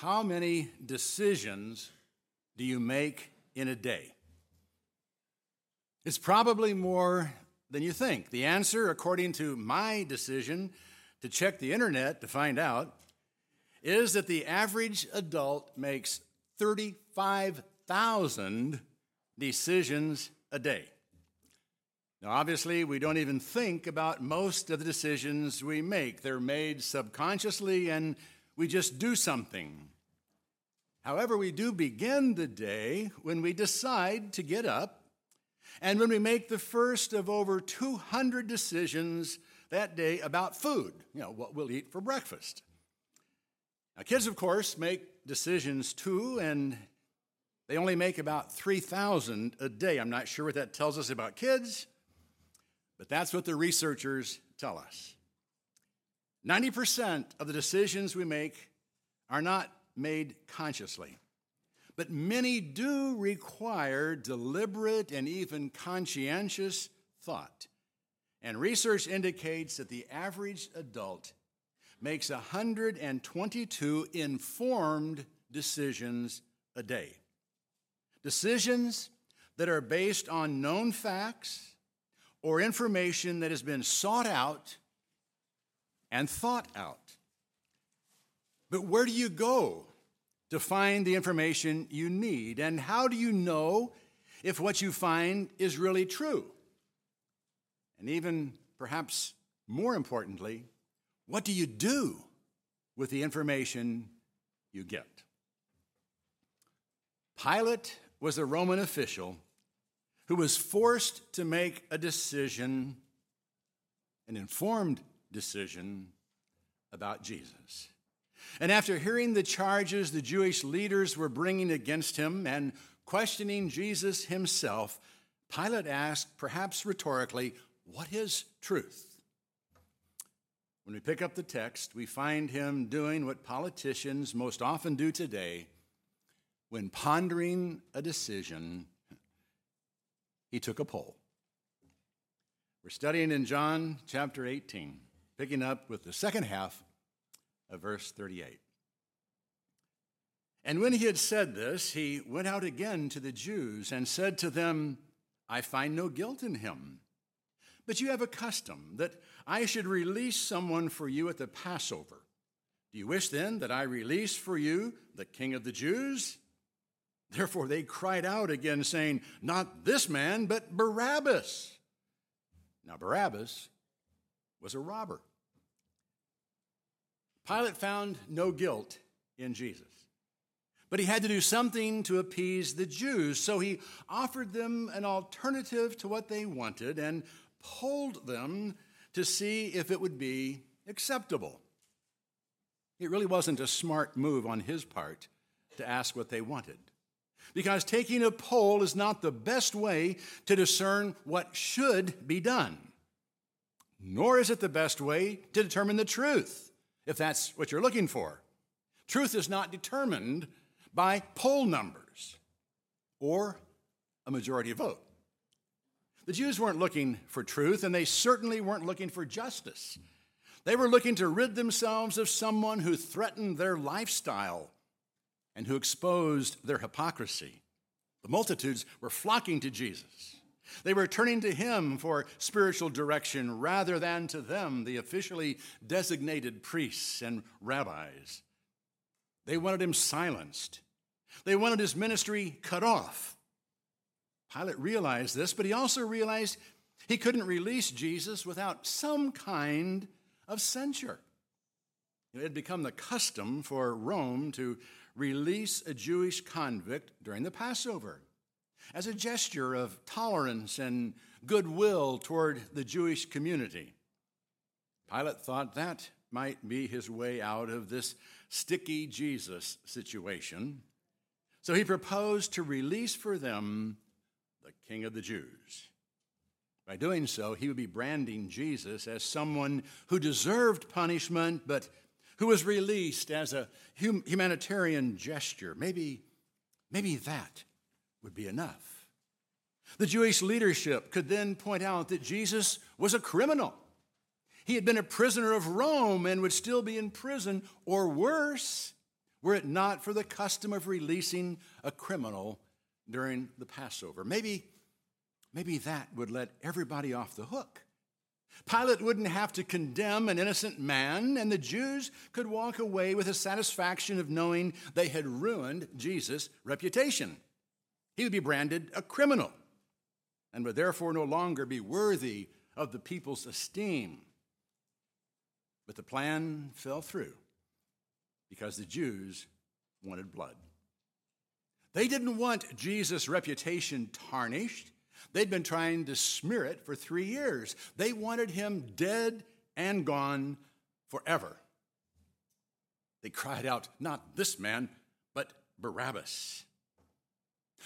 How many decisions do you make in a day? It's probably more than you think. The answer, according to my decision to check the internet to find out, is that the average adult makes 35,000 decisions a day. Now, obviously, we don't even think about most of the decisions we make. They're made subconsciously and we just do something. However, we do begin the day when we decide to get up and when we make the first of over 200 decisions that day about food, you know, what we'll eat for breakfast. Now, kids, of course, make decisions too, and they only make about 3,000 a day. I'm not sure what that tells us about kids, but that's what the researchers tell us. 90% of the decisions we make are not made consciously, but many do require deliberate and even conscientious thought. And research indicates that the average adult makes 122 informed decisions a day. Decisions that are based on known facts or information that has been sought out and thought out. But where do you go to find the information you need? And how do you know if what you find is really true? And even perhaps more importantly, what do you do with the information you get? Pilate was a Roman official who was forced to make a decision, an informed decision about Jesus. And after hearing the charges the Jewish leaders were bringing against him and questioning Jesus himself, Pilate asked, perhaps rhetorically, What is truth? When we pick up the text, we find him doing what politicians most often do today. When pondering a decision, he took a poll. We're studying in John chapter 18, picking up with the second half of verse 38. And when he had said this, he went out again to the Jews and said to them, I find no guilt in him. But you have a custom that I should release someone for you at the Passover. Do you wish then that I release for you the king of the Jews? Therefore they cried out again, saying, Not this man, but Barabbas. Now, Barabbas was a robber. Pilate found no guilt in Jesus. But he had to do something to appease the Jews, so he offered them an alternative to what they wanted and polled them to see if it would be acceptable. It really wasn't a smart move on his part to ask what they wanted. Because taking a poll is not the best way to discern what should be done, nor is it the best way to determine the truth, if that's what you're looking for. Truth is not determined by poll numbers or a majority vote. The Jews weren't looking for truth, and they certainly weren't looking for justice. They were looking to rid themselves of someone who threatened their lifestyle and who exposed their hypocrisy. The multitudes were flocking to Jesus. They were turning to him for spiritual direction rather than to them, the officially designated priests and rabbis. They wanted him silenced. They wanted his ministry cut off. Pilate realized this, but he also realized he couldn't release Jesus without some kind of censure. It had become the custom for Rome to release a Jewish convict during the Passover as a gesture of tolerance and goodwill toward the Jewish community. Pilate thought that might be his way out of this sticky Jesus situation. So he proposed to release for them the King of the Jews. By doing so, he would be branding Jesus as someone who deserved punishment, but who was released as a humanitarian gesture. Maybe, maybe that would be enough. The Jewish leadership could then point out that Jesus was a criminal. He had been a prisoner of Rome and would still be in prison, or worse, were it not for the custom of releasing a criminal during the Passover. Maybe, maybe that would let everybody off the hook. Pilate wouldn't have to condemn an innocent man, and the Jews could walk away with the satisfaction of knowing they had ruined Jesus' reputation. He would be branded a criminal and would therefore no longer be worthy of the people's esteem. But the plan fell through because the Jews wanted blood. They didn't want Jesus' reputation tarnished. They'd been trying to smear it for three years. They wanted him dead and gone forever. They cried out, Not this man, but Barabbas.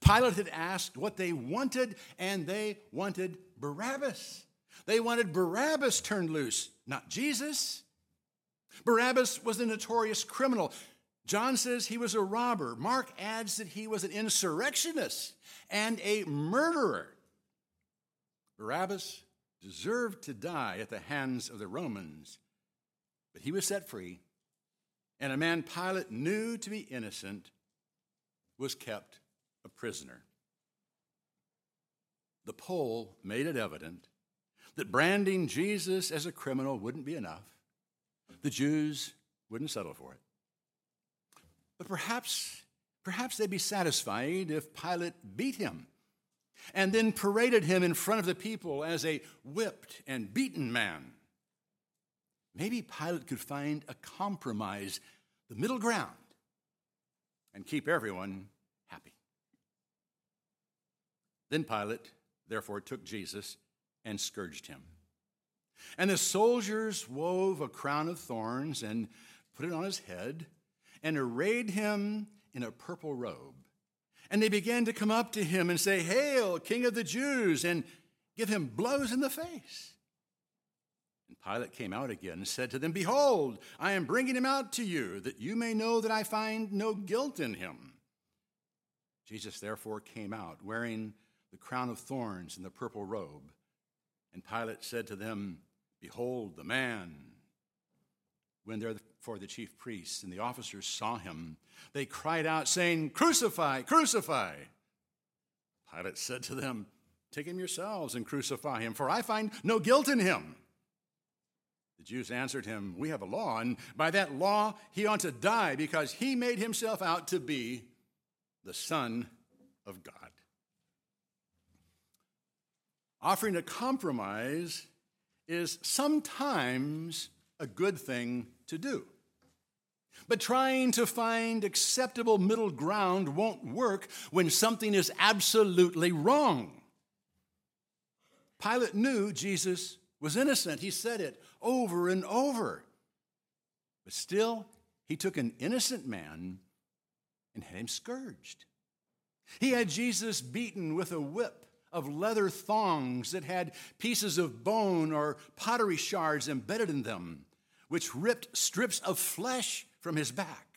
Pilate had asked what they wanted, and they wanted Barabbas. They wanted Barabbas turned loose, not Jesus. Barabbas was a notorious criminal. John says he was a robber. Mark adds that he was an insurrectionist and a murderer. Barabbas deserved to die at the hands of the Romans, but he was set free, and a man Pilate knew to be innocent was kept a prisoner. The poll made it evident that branding Jesus as a criminal wouldn't be enough. The Jews wouldn't settle for it. But perhaps, perhaps they'd be satisfied if Pilate beat him and then paraded him in front of the people as a whipped and beaten man. Maybe Pilate could find a compromise, the middle ground, and keep everyone. Then Pilate, therefore, took Jesus and scourged him. And the soldiers wove a crown of thorns and put it on his head and arrayed him in a purple robe. And they began to come up to him and say, Hail, King of the Jews, and give him blows in the face. And Pilate came out again and said to them, Behold, I am bringing him out to you, that you may know that I find no guilt in him. Jesus therefore came out, wearing the crown of thorns and the purple robe. And Pilate said to them, Behold the man. When therefore the chief priests and the officers saw him, they cried out, saying, Crucify, crucify. Pilate said to them, Take him yourselves and crucify him, for I find no guilt in him. The Jews answered him, We have a law, and by that law he ought to die because he made himself out to be the Son of God. Offering a compromise is sometimes a good thing to do. But trying to find acceptable middle ground won't work when something is absolutely wrong. Pilate knew Jesus was innocent. He said it over and over. But still, he took an innocent man and had him scourged. He had Jesus beaten with a whip of leather thongs that had pieces of bone or pottery shards embedded in them, which ripped strips of flesh from his back.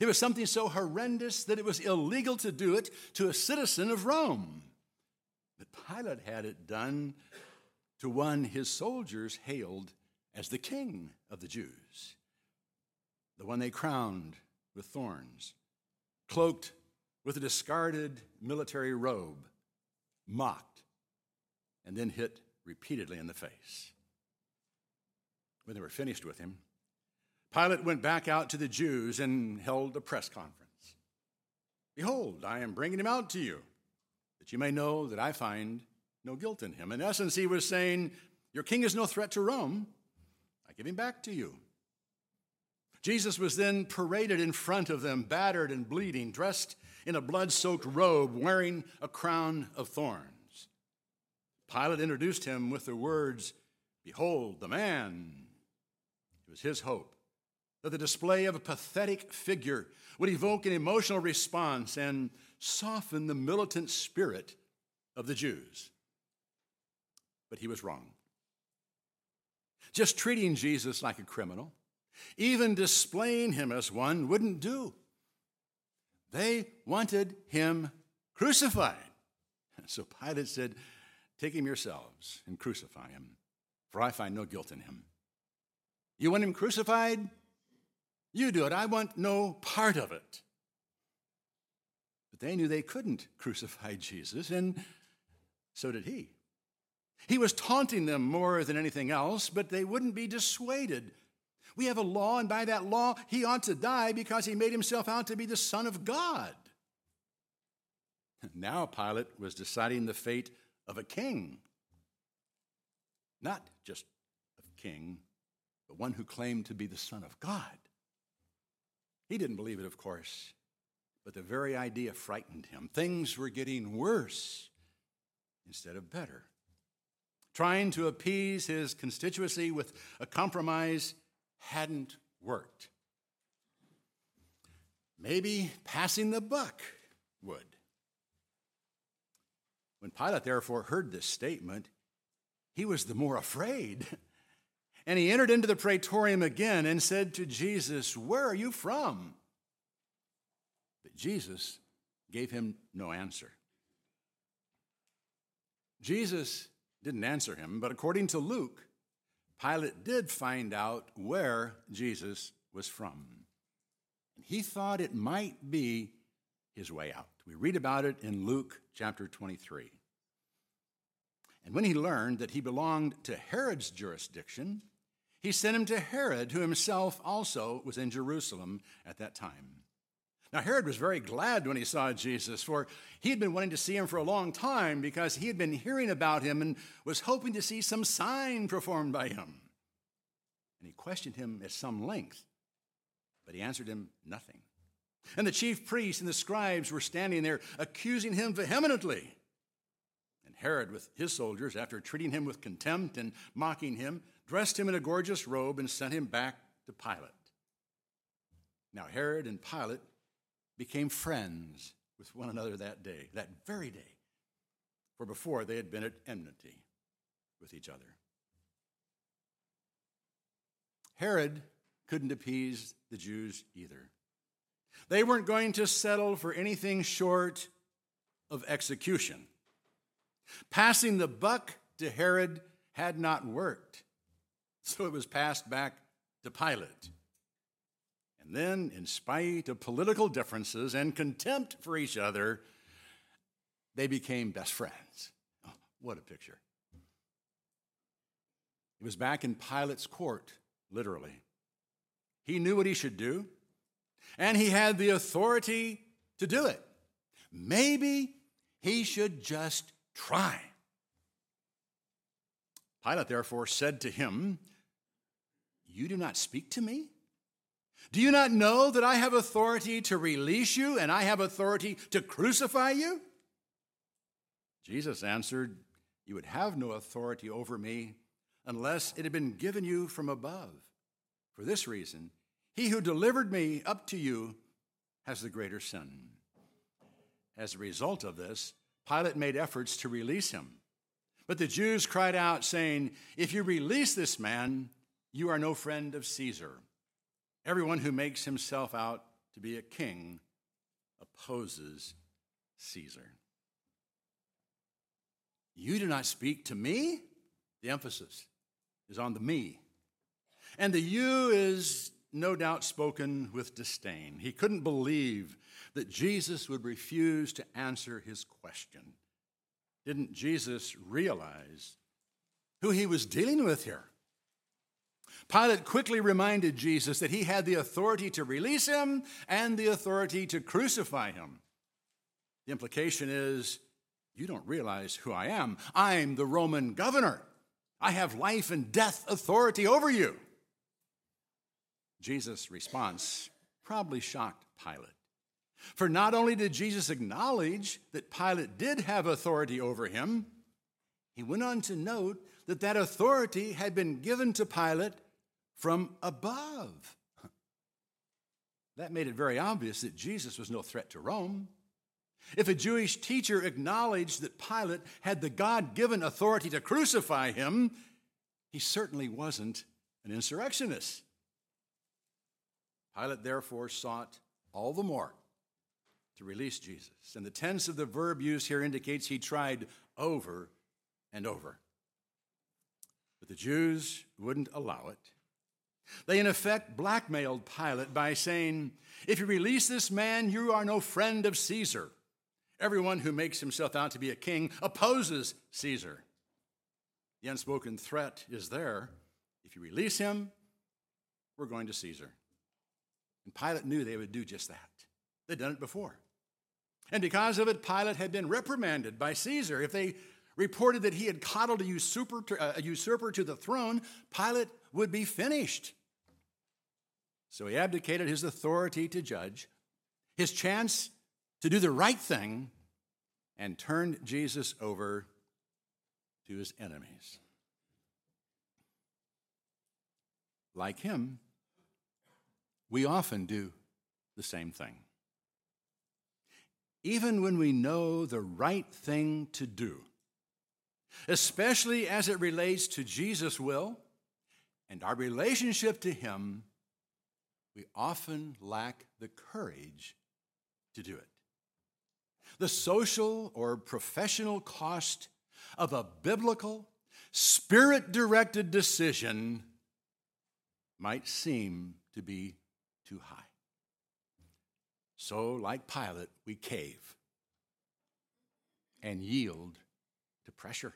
It was something so horrendous that it was illegal to do it to a citizen of Rome. But Pilate had it done to one his soldiers hailed as the king of the Jews, the one they crowned with thorns, cloaked with a discarded military robe mocked, and then hit repeatedly in the face. When they were finished with him, Pilate went back out to the Jews and held a press conference. Behold, I am bringing him out to you, that you may know that I find no guilt in him. In essence, he was saying, Your king is no threat to Rome. I give him back to you. Jesus was then paraded in front of them, battered and bleeding, dressed in a blood soaked robe, wearing a crown of thorns. Pilate introduced him with the words, Behold the man. It was his hope that the display of a pathetic figure would evoke an emotional response and soften the militant spirit of the Jews. But he was wrong. Just treating Jesus like a criminal, even displaying him as one, wouldn't do. They wanted him crucified. So Pilate said, Take him yourselves and crucify him, for I find no guilt in him. You want him crucified? You do it. I want no part of it. But they knew they couldn't crucify Jesus, and so did he. He was taunting them more than anything else, but they wouldn't be dissuaded. We have a law, and by that law, he ought to die because he made himself out to be the Son of God. Now Pilate was deciding the fate of a king. Not just a king, but one who claimed to be the Son of God. He didn't believe it, of course, but the very idea frightened him. Things were getting worse instead of better. Trying to appease his constituency with a compromise hadn't worked. Maybe passing the buck would. When Pilate therefore heard this statement, he was the more afraid. And he entered into the praetorium again and said to Jesus, Where are you from? But Jesus gave him no answer. Jesus didn't answer him, but according to Luke, Pilate did find out where Jesus was from. And he thought it might be his way out. We read about it in Luke chapter 23. And when he learned that he belonged to Herod's jurisdiction, he sent him to Herod, who himself also was in Jerusalem at that time. Now, Herod was very glad when he saw Jesus, for he had been wanting to see him for a long time because he had been hearing about him and was hoping to see some sign performed by him. And he questioned him at some length, but he answered him nothing. And the chief priests and the scribes were standing there accusing him vehemently. And Herod, with his soldiers, after treating him with contempt and mocking him, dressed him in a gorgeous robe and sent him back to Pilate. Now, Herod and Pilate became friends with one another that day, that very day, for before they had been at enmity with each other. Herod couldn't appease the Jews either. They weren't going to settle for anything short of execution. Passing the buck to Herod had not worked, so it was passed back to Pilate. And then, in spite of political differences and contempt for each other, they became best friends. Oh, what a picture. It was back in Pilate's court, literally. He knew what he should do, and he had the authority to do it. Maybe he should just Try. Pilate therefore said to him, You do not speak to me? Do you not know that I have authority to release you and I have authority to crucify you? Jesus answered, You would have no authority over me unless it had been given you from above. For this reason, he who delivered me up to you has the greater sin. As a result of this, Pilate made efforts to release him. But the Jews cried out, saying, If you release this man, you are no friend of Caesar. Everyone who makes himself out to be a king opposes Caesar. You do not speak to me? The emphasis is on the me. And the you is no doubt spoken with disdain. He couldn't believe that Jesus would refuse to answer his question. Didn't Jesus realize who he was dealing with here? Pilate quickly reminded Jesus that he had the authority to release him and the authority to crucify him. The implication is you don't realize who I am. I'm the Roman governor. I have life and death authority over you. Jesus' response probably shocked Pilate. For not only did Jesus acknowledge that Pilate did have authority over him, he went on to note that that authority had been given to Pilate from above. That made it very obvious that Jesus was no threat to Rome. If a Jewish teacher acknowledged that Pilate had the God given authority to crucify him, he certainly wasn't an insurrectionist. Pilate therefore sought all the more to release Jesus. And the tense of the verb used here indicates he tried over and over. But the Jews wouldn't allow it. They, in effect, blackmailed Pilate by saying, If you release this man, you are no friend of Caesar. Everyone who makes himself out to be a king opposes Caesar. The unspoken threat is there. If you release him, we're going to Caesar. And Pilate knew they would do just that. They'd done it before. And because of it, Pilate had been reprimanded by Caesar. If they reported that he had coddled a usurper to, uh, a usurper to the throne, Pilate would be finished. So he abdicated his authority to judge, his chance to do the right thing, and turned Jesus over to his enemies. Like him, we often do the same thing. Even when we know the right thing to do, especially as it relates to Jesus' will and our relationship to Him, we often lack the courage to do it. The social or professional cost of a biblical, spirit directed decision might seem to be too high. So, like Pilate, we cave and yield to pressure.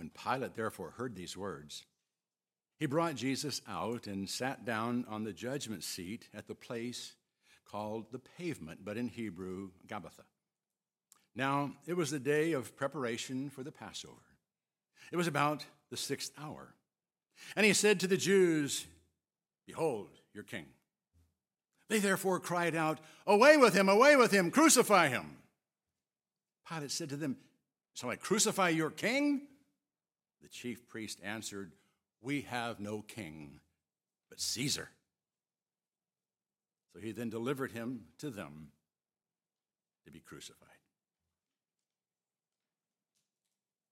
When Pilate therefore heard these words, he brought Jesus out and sat down on the judgment seat at the place called the pavement, but in Hebrew, Gabbatha. Now, it was the day of preparation for the Passover. It was about the sixth hour. And he said to the Jews, Behold, your king. They therefore cried out, Away with him, away with him, crucify him. Pilate said to them, Shall I crucify your king? The chief priest answered, We have no king but Caesar. So he then delivered him to them to be crucified.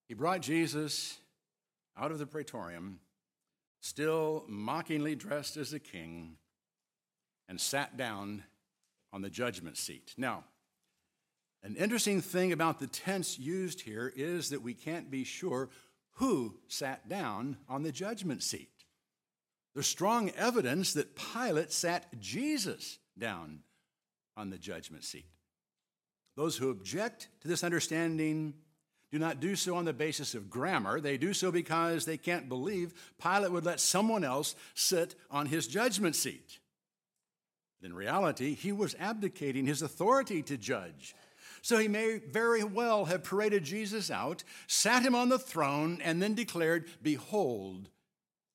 He brought Jesus out of the praetorium, still mockingly dressed as a king, and sat down on the judgment seat. Now, an interesting thing about the tense used here is that we can't be sure who sat down on the judgment seat. There's strong evidence that Pilate sat Jesus down on the judgment seat. Those who object to this understanding do not do so on the basis of grammar. They do so because they can't believe Pilate would let someone else sit on his judgment seat. In reality, he was abdicating his authority to judge. So he may very well have paraded Jesus out, sat him on the throne, and then declared, Behold,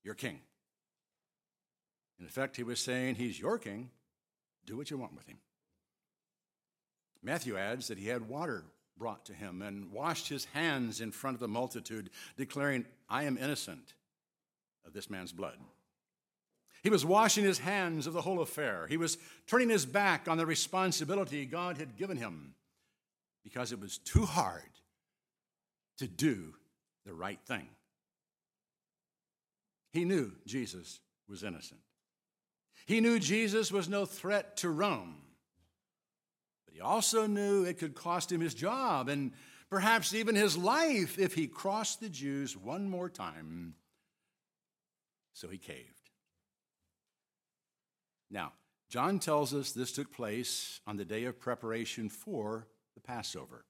your king. In effect, he was saying, He's your king. Do what you want with him. Matthew adds that he had water brought to him and washed his hands in front of the multitude, declaring, I am innocent of this man's blood. He was washing his hands of the whole affair. He was turning his back on the responsibility God had given him because it was too hard to do the right thing. He knew Jesus was innocent. He knew Jesus was no threat to Rome. But he also knew it could cost him his job and perhaps even his life if he crossed the Jews one more time. So he caved. Now, John tells us this took place on the day of preparation for the Passover.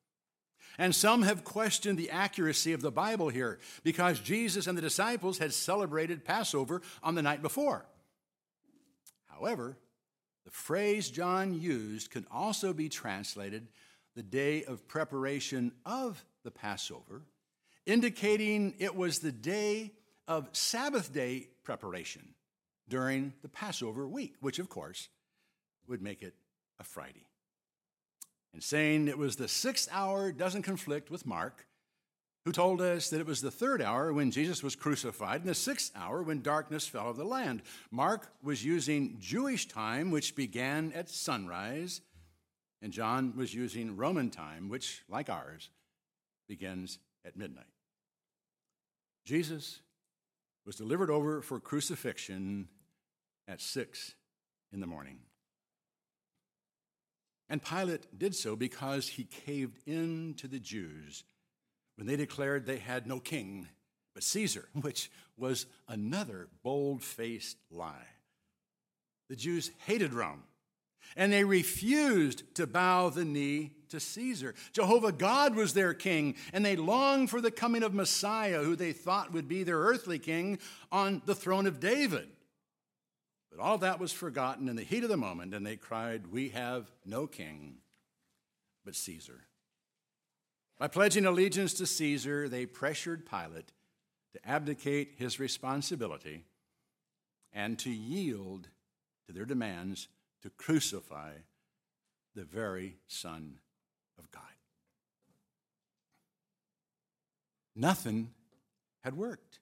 And some have questioned the accuracy of the Bible here because Jesus and the disciples had celebrated Passover on the night before. However, the phrase John used could also be translated the day of preparation of the Passover, indicating it was the day of Sabbath day preparation during the Passover week, which of course would make it a Friday. And saying it was the sixth hour doesn't conflict with Mark, who told us that it was the third hour when Jesus was crucified and the sixth hour when darkness fell over the land. Mark was using Jewish time, which began at sunrise, and John was using Roman time, which, like ours, begins at midnight. Jesus was delivered over for crucifixion at six in the morning. And Pilate did so because he caved in to the Jews when they declared they had no king but Caesar, which was another bold faced lie. The Jews hated Rome, and they refused to bow the knee to Caesar. Jehovah God was their king, and they longed for the coming of Messiah, who they thought would be their earthly king on the throne of David. But all that was forgotten in the heat of the moment, and they cried, We have no king but Caesar. By pledging allegiance to Caesar, they pressured Pilate to abdicate his responsibility and to yield to their demands to crucify the very Son of God. Nothing had worked.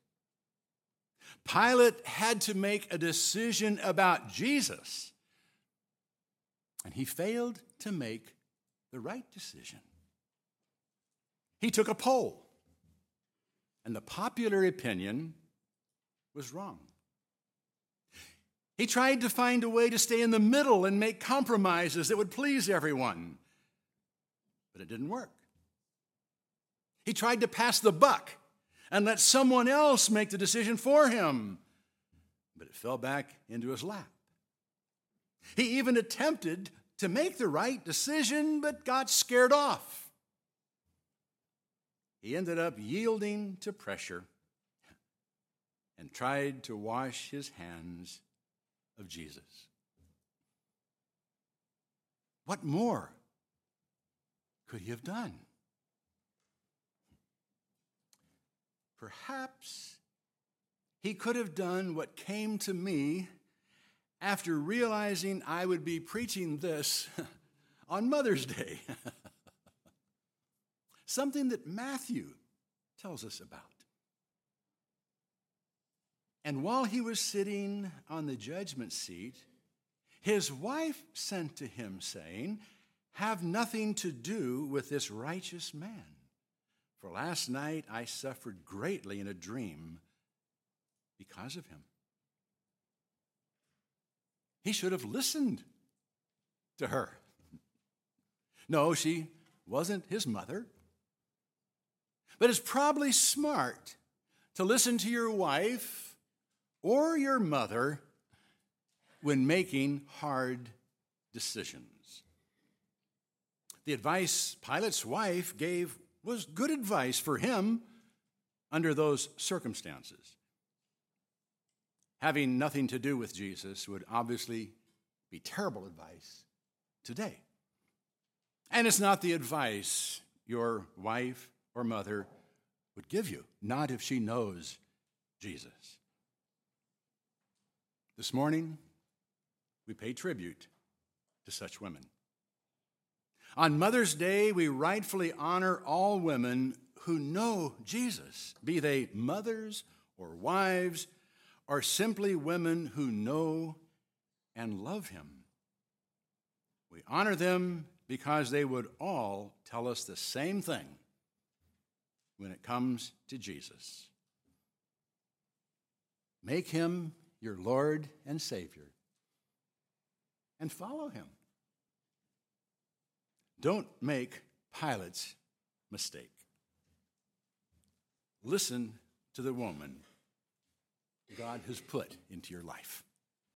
Pilate had to make a decision about Jesus, and he failed to make the right decision. He took a poll, and the popular opinion was wrong. He tried to find a way to stay in the middle and make compromises that would please everyone, but it didn't work. He tried to pass the buck and let someone else make the decision for him, but it fell back into his lap. He even attempted to make the right decision, but got scared off. He ended up yielding to pressure and tried to wash his hands of Jesus. What more could he have done? Perhaps he could have done what came to me after realizing I would be preaching this on Mother's Day. Something that Matthew tells us about. And while he was sitting on the judgment seat, his wife sent to him, saying, Have nothing to do with this righteous man. For last night I suffered greatly in a dream because of him. He should have listened to her. No, she wasn't his mother. But it's probably smart to listen to your wife or your mother when making hard decisions. The advice Pilate's wife gave was good advice for him under those circumstances. Having nothing to do with Jesus would obviously be terrible advice today. And it's not the advice your wife or mother would give you, not if she knows Jesus. This morning, we pay tribute to such women. On Mother's Day, we rightfully honor all women who know Jesus, be they mothers or wives or simply women who know and love him. We honor them because they would all tell us the same thing when it comes to Jesus. Make him your Lord and Savior and follow him. Don't make Pilate's mistake. Listen to the woman God has put into your life.